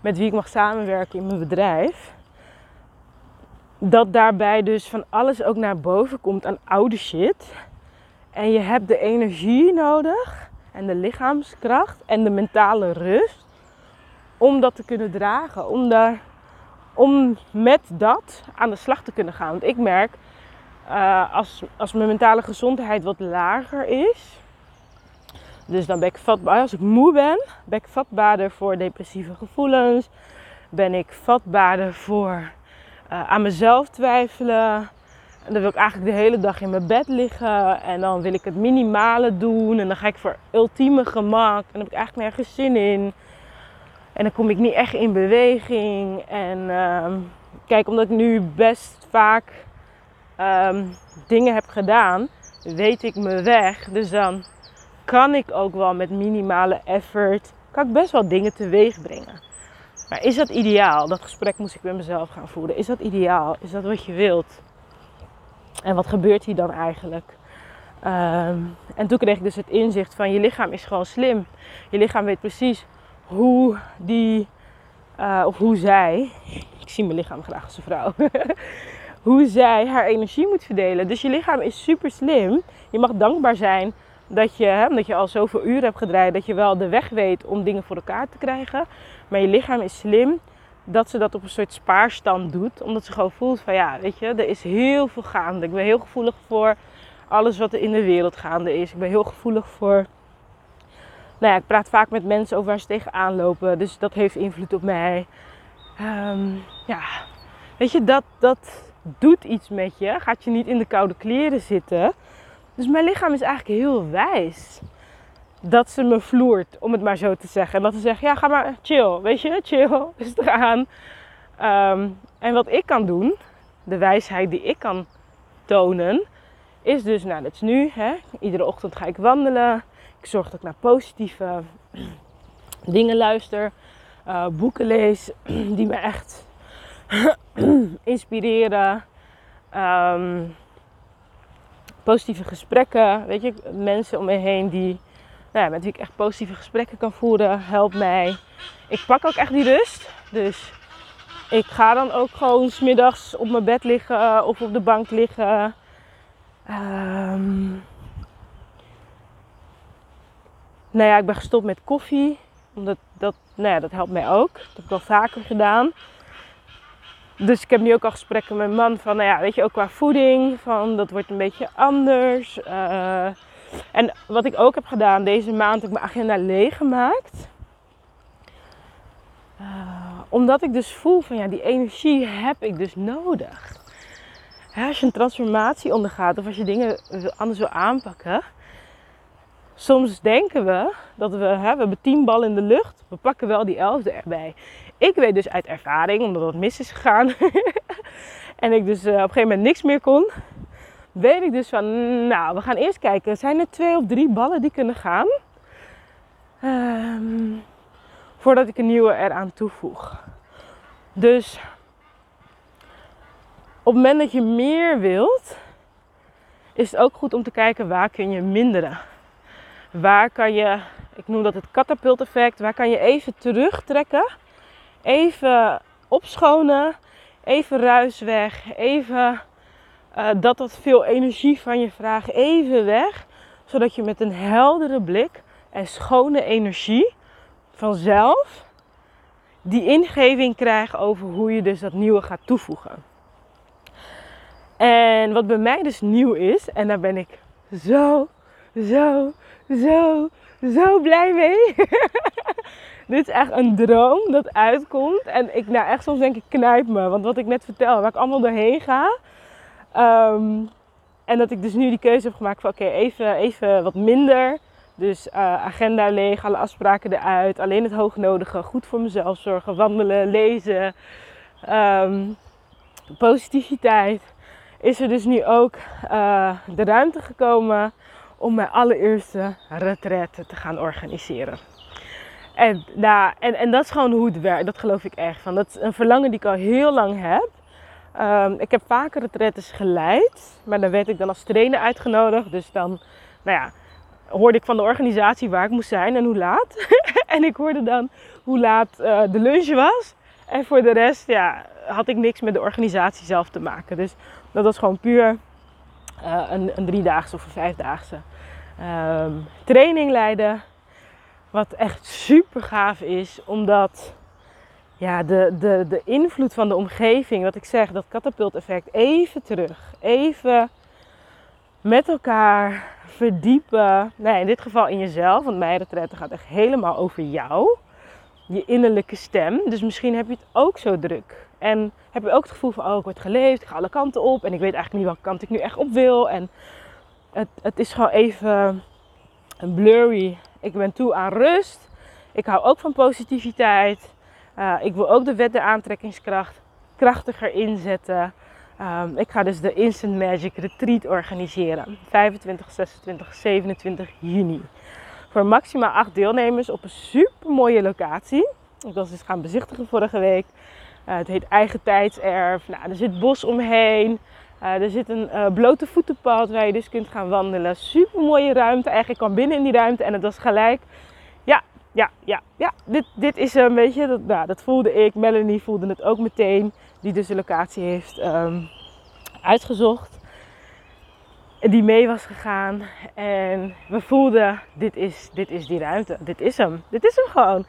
met wie ik mag samenwerken in mijn bedrijf. Dat daarbij dus van alles ook naar boven komt aan oude shit. En je hebt de energie nodig en de lichaamskracht en de mentale rust om dat te kunnen dragen. Om, daar, om met dat aan de slag te kunnen gaan. Want ik merk, uh, als, als mijn mentale gezondheid wat lager is, dus dan ben ik vatbaar, als ik moe ben, ben ik vatbaarder voor depressieve gevoelens. Ben ik vatbaarder voor uh, aan mezelf twijfelen. En dan wil ik eigenlijk de hele dag in mijn bed liggen. En dan wil ik het minimale doen. En dan ga ik voor ultieme gemak. En dan heb ik eigenlijk nergens zin in. En dan kom ik niet echt in beweging. En uh, kijk, omdat ik nu best vaak um, dingen heb gedaan, weet ik mijn weg. Dus dan kan ik ook wel met minimale effort, kan ik best wel dingen teweeg brengen. Maar is dat ideaal? Dat gesprek moest ik met mezelf gaan voeren. Is dat ideaal? Is dat wat je wilt? En wat gebeurt hier dan eigenlijk? Um, en toen kreeg ik dus het inzicht van je lichaam is gewoon slim. Je lichaam weet precies hoe die, uh, of hoe zij, ik zie mijn lichaam graag als een vrouw, hoe zij haar energie moet verdelen. Dus je lichaam is super slim. Je mag dankbaar zijn dat je, hè, omdat je al zoveel uren hebt gedraaid, dat je wel de weg weet om dingen voor elkaar te krijgen. Maar je lichaam is slim dat ze dat op een soort spaarstand doet. Omdat ze gewoon voelt van ja, weet je, er is heel veel gaande. Ik ben heel gevoelig voor alles wat er in de wereld gaande is. Ik ben heel gevoelig voor. Nou ja, ik praat vaak met mensen over waar ze tegenaan lopen. Dus dat heeft invloed op mij. Um, ja, weet je, dat, dat doet iets met je. Gaat je niet in de koude kleren zitten. Dus mijn lichaam is eigenlijk heel wijs. Dat ze me vloert, om het maar zo te zeggen. En dat ze zegt, ja, ga maar chill, weet je, chill, rustig aan. Um, en wat ik kan doen, de wijsheid die ik kan tonen, is dus, nou, dat is nu, hè, iedere ochtend ga ik wandelen. Ik zorg dat ik naar positieve dingen luister, uh, boeken lees die me echt inspireren. Um, positieve gesprekken. Weet je, mensen om me heen die, nou ja, met wie ik echt positieve gesprekken kan voeren, helpt mij. Ik pak ook echt die rust. Dus ik ga dan ook gewoon smiddags op mijn bed liggen of op de bank liggen. Um, nou ja, ik ben gestopt met koffie. Omdat dat, nou ja, dat helpt mij ook. Dat heb ik al vaker gedaan. Dus ik heb nu ook al gesprekken met mijn man van, nou ja, weet je, ook qua voeding, van dat wordt een beetje anders. Uh, en wat ik ook heb gedaan, deze maand heb ik mijn agenda leeg gemaakt. Uh, omdat ik dus voel van, ja, die energie heb ik dus nodig. als je een transformatie ondergaat of als je dingen anders wil aanpakken, soms denken we dat we, hè, we hebben tien ballen in de lucht, we pakken wel die elfde erbij. Ik weet dus uit ervaring, omdat het mis is gegaan en ik dus uh, op een gegeven moment niks meer kon, weet ik dus van, nou, we gaan eerst kijken, zijn er twee of drie ballen die kunnen gaan? Um, voordat ik een nieuwe eraan toevoeg. Dus op het moment dat je meer wilt, is het ook goed om te kijken waar kun je minderen. Waar kan je, ik noem dat het katapulteffect, waar kan je even terugtrekken even opschonen, even ruis weg, even uh, dat dat veel energie van je vraagt, even weg, zodat je met een heldere blik en schone energie vanzelf die ingeving krijgt over hoe je dus dat nieuwe gaat toevoegen. En wat bij mij dus nieuw is, en daar ben ik zo, zo, zo, zo blij mee. dit is echt een droom dat uitkomt. En ik, nou echt soms denk ik, knijp me. Want wat ik net vertel, waar ik allemaal doorheen ga. Ehm, en dat ik dus nu die keuze heb gemaakt van oké, even, even wat minder. Dus uh, agenda leeg, alle afspraken eruit. Alleen het hoognodige. Goed voor mezelf zorgen. Wandelen, lezen. Ehm, positiviteit. Is er dus nu ook uh, de ruimte gekomen om mijn allereerste retraite te gaan organiseren. En, nou, en, en dat is gewoon hoe het werkt. Dat geloof ik echt van. Dat is een verlangen die ik al heel lang heb. Um, ik heb vaker retretes geleid. Maar dan werd ik dan als trainer uitgenodigd. Dus dan, nou ja, hoorde ik van de organisatie waar ik moest zijn en hoe laat. en ik hoorde dan hoe laat uh, de lunch was. En voor de rest, ja, had ik niks met de organisatie zelf te maken. Dus dat was gewoon puur uh, een, een driedaagse of een vijfdaagse um, training leiden. Wat echt super gaaf is, omdat ja, de, de, de invloed van de omgeving, wat ik zeg, dat katapult-effect, even terug. Even met elkaar verdiepen. Nee, in dit geval in jezelf, want mijn retraite gaat echt helemaal over jou. Je innerlijke stem. Dus misschien heb je het ook zo druk. En heb je ook het gevoel van, oh, ik word geleefd, ik ga alle kanten op. En ik weet eigenlijk niet welke kant ik nu echt op wil. En het, het is gewoon even een blurry. Ik ben toe aan rust. Ik hou ook van positiviteit. Uh, ik wil ook de wet der aantrekkingskracht krachtiger inzetten. Um, ik ga dus de Instant Magic Retreat organiseren. 25, 26, 27 juni. Voor maximaal 8 deelnemers op een super mooie locatie. Ik was dus gaan bezichtigen vorige week. Uh, het heet Eigen Tijdserf. Nou, er zit bos omheen. Uh, er zit een uh, blote voetenpad waar je dus kunt gaan wandelen. Super mooie ruimte. Eigenlijk kwam binnen in die ruimte en het was gelijk. Ja, ja, ja. Dit, dit is een beetje. Dat, nou, dat voelde ik. Melanie voelde het ook meteen. Die dus de locatie heeft um, uitgezocht. Die mee was gegaan. En we voelden: dit is, dit is die ruimte. Dit is hem. Dit is hem gewoon.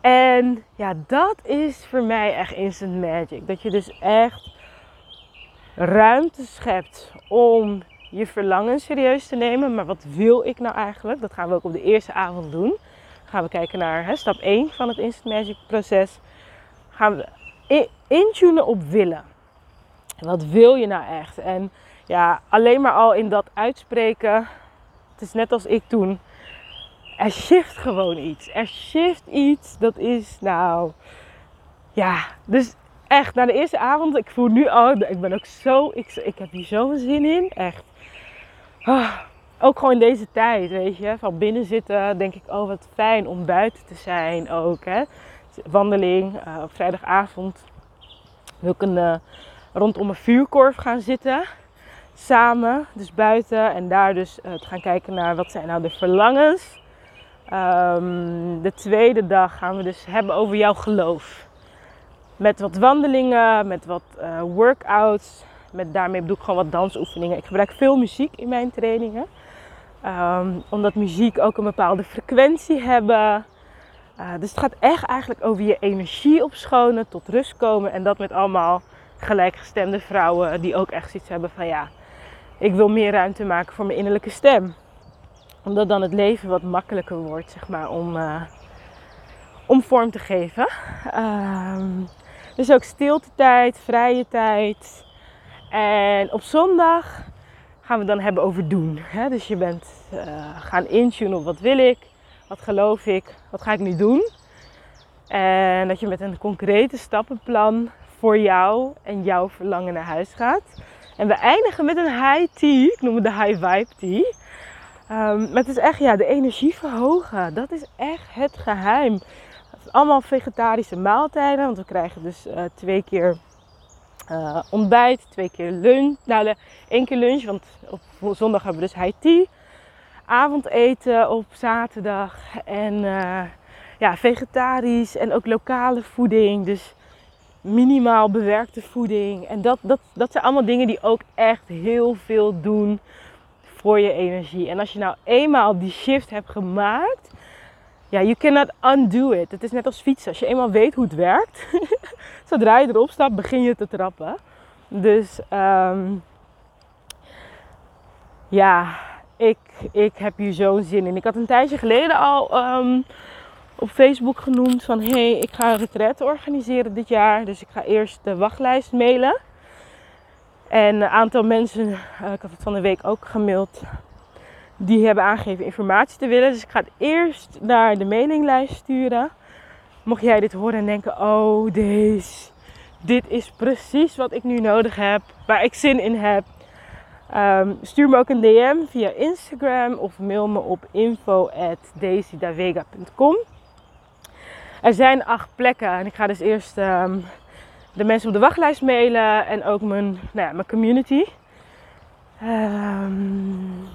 En ja, dat is voor mij echt instant magic. Dat je dus echt ruimte schept om je verlangen serieus te nemen. Maar wat wil ik nou eigenlijk? Dat gaan we ook op de eerste avond doen. Gaan we kijken naar hè, stap 1 van het Instant Magic proces. Gaan we intunen op willen. Wat wil je nou echt? En ja, alleen maar al in dat uitspreken. Het is net als ik toen. Er shift gewoon iets. Er shift iets. Dat is nou. Ja, dus echt, na de eerste avond, ik voel nu al, ik ben ook zo, ik, ik heb hier zo'n zin in, echt. Oh, ook gewoon in deze tijd, weet je, van binnen zitten, denk ik, oh wat fijn om buiten te zijn ook, hè. Wandeling uh, op vrijdagavond wil ik uh, rondom een vuurkorf gaan zitten, samen, dus buiten. En daar dus uh, te gaan kijken naar wat zijn nou de verlangens. Um, de tweede dag gaan we dus hebben over jouw geloof. Met wat wandelingen, met wat workouts. Met, daarmee bedoel ik gewoon wat dansoefeningen. Ik gebruik veel muziek in mijn trainingen. Um, omdat muziek ook een bepaalde frequentie hebben. Uh, dus het gaat echt eigenlijk over je energie opschonen, tot rust komen. En dat met allemaal gelijkgestemde vrouwen die ook echt zoiets hebben van ja, ik wil meer ruimte maken voor mijn innerlijke stem. Omdat dan het leven wat makkelijker wordt, zeg maar, om, uh, om vorm te geven. Um, dus ook stiltetijd, vrije tijd. En op zondag gaan we dan hebben over doen. Hè? Dus je bent uh, gaan intunen op wat wil ik, wat geloof ik, wat ga ik nu doen. En dat je met een concrete stappenplan voor jou en jouw verlangen naar huis gaat. En we eindigen met een high tea. Ik noem het de high vibe tea. Um, maar het is echt ja, de energie verhogen. Dat is echt het geheim allemaal vegetarische maaltijden. Want we krijgen dus uh, twee keer uh, ontbijt, twee keer lunch. Nou, één keer lunch, want op zondag hebben we dus high tea. Avondeten op zaterdag. En uh, ja, vegetarisch en ook lokale voeding. Dus minimaal bewerkte voeding. En dat, dat, dat zijn allemaal dingen die ook echt heel veel doen voor je energie. En als je nou eenmaal die shift hebt gemaakt, ja, you cannot undo it. Het is net als fietsen. Als je eenmaal weet hoe het werkt, zodra je erop staat, begin je te trappen. Dus um, ja, ik, ik heb hier zo'n zin in. Ik had een tijdje geleden al um, op Facebook genoemd van hé, hey, ik ga een retraite organiseren dit jaar. Dus ik ga eerst de wachtlijst mailen. En een aantal mensen, uh, ik had het van de week ook gemaild, die hebben aangegeven informatie te willen. Dus ik ga het eerst naar de mailinglijst sturen. Mocht jij dit horen en denken, oh deze, dit is precies wat ik nu nodig heb, waar ik zin in heb. Um, stuur me ook een DM via Instagram of mail me op info.daisydavega.com. Er zijn acht plekken en ik ga dus eerst um, de mensen op de wachtlijst mailen en ook mijn, nou ja, mijn community. Um,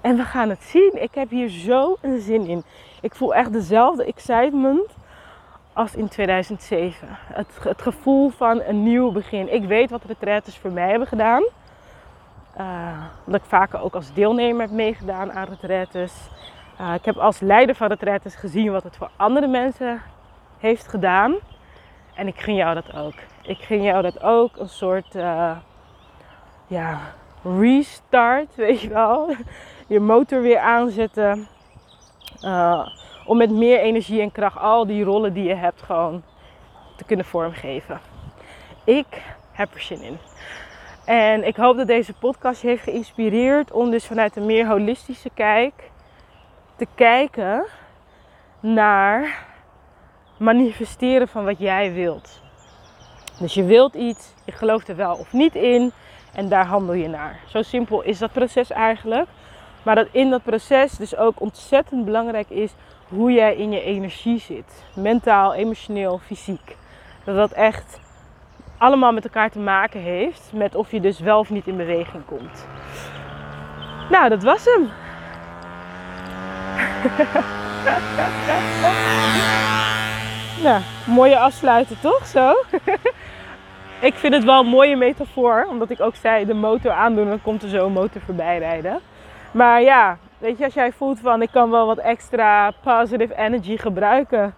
en we gaan het zien. Ik heb hier zo een zin in. Ik voel echt dezelfde excitement als in 2007. Het, het gevoel van een nieuw begin. Ik weet wat retraites voor mij hebben gedaan. Uh, omdat ik vaker ook als deelnemer heb meegedaan aan retraites. Uh, ik heb als leider van retraites gezien wat het voor andere mensen heeft gedaan. En ik gun jou dat ook. Ik gun jou dat ook. Een soort uh, ja, restart, weet je wel. Je motor weer aanzetten. Uh, om met meer energie en kracht al die rollen die je hebt gewoon te kunnen vormgeven. Ik heb er zin in. En ik hoop dat deze podcast je heeft geïnspireerd om dus vanuit een meer holistische kijk te kijken naar manifesteren van wat jij wilt. Dus je wilt iets, je gelooft er wel of niet in en daar handel je naar. Zo simpel is dat proces eigenlijk. Maar dat in dat proces dus ook ontzettend belangrijk is hoe jij in je energie zit. Mentaal, emotioneel, fysiek. Dat dat echt allemaal met elkaar te maken heeft met of je dus wel of niet in beweging komt. Nou, dat was hem. nou, mooie afsluiten toch zo? ik vind het wel een mooie metafoor, omdat ik ook zei de motor aandoen, dan komt er zo een motor voorbij rijden. Maar ja, weet je, als jij voelt van ik kan wel wat extra positive energy gebruiken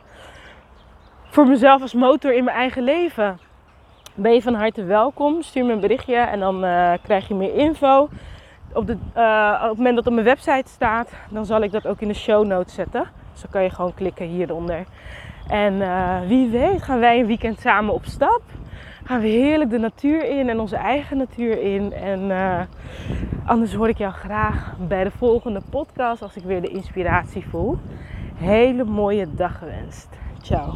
voor mezelf als motor in mijn eigen leven, ben je van harte welkom. Stuur me een berichtje en dan uh, krijg je meer info. Op, de, uh, op het moment dat het op mijn website staat, dan zal ik dat ook in de show notes zetten. Dus dan kan je gewoon klikken hieronder. En uh, wie weet gaan wij een weekend samen op stap. Gaan we heerlijk de natuur in en onze eigen natuur in. En anders hoor ik jou graag bij de volgende podcast als ik weer de inspiratie voel. Hele mooie dag gewenst. Ciao.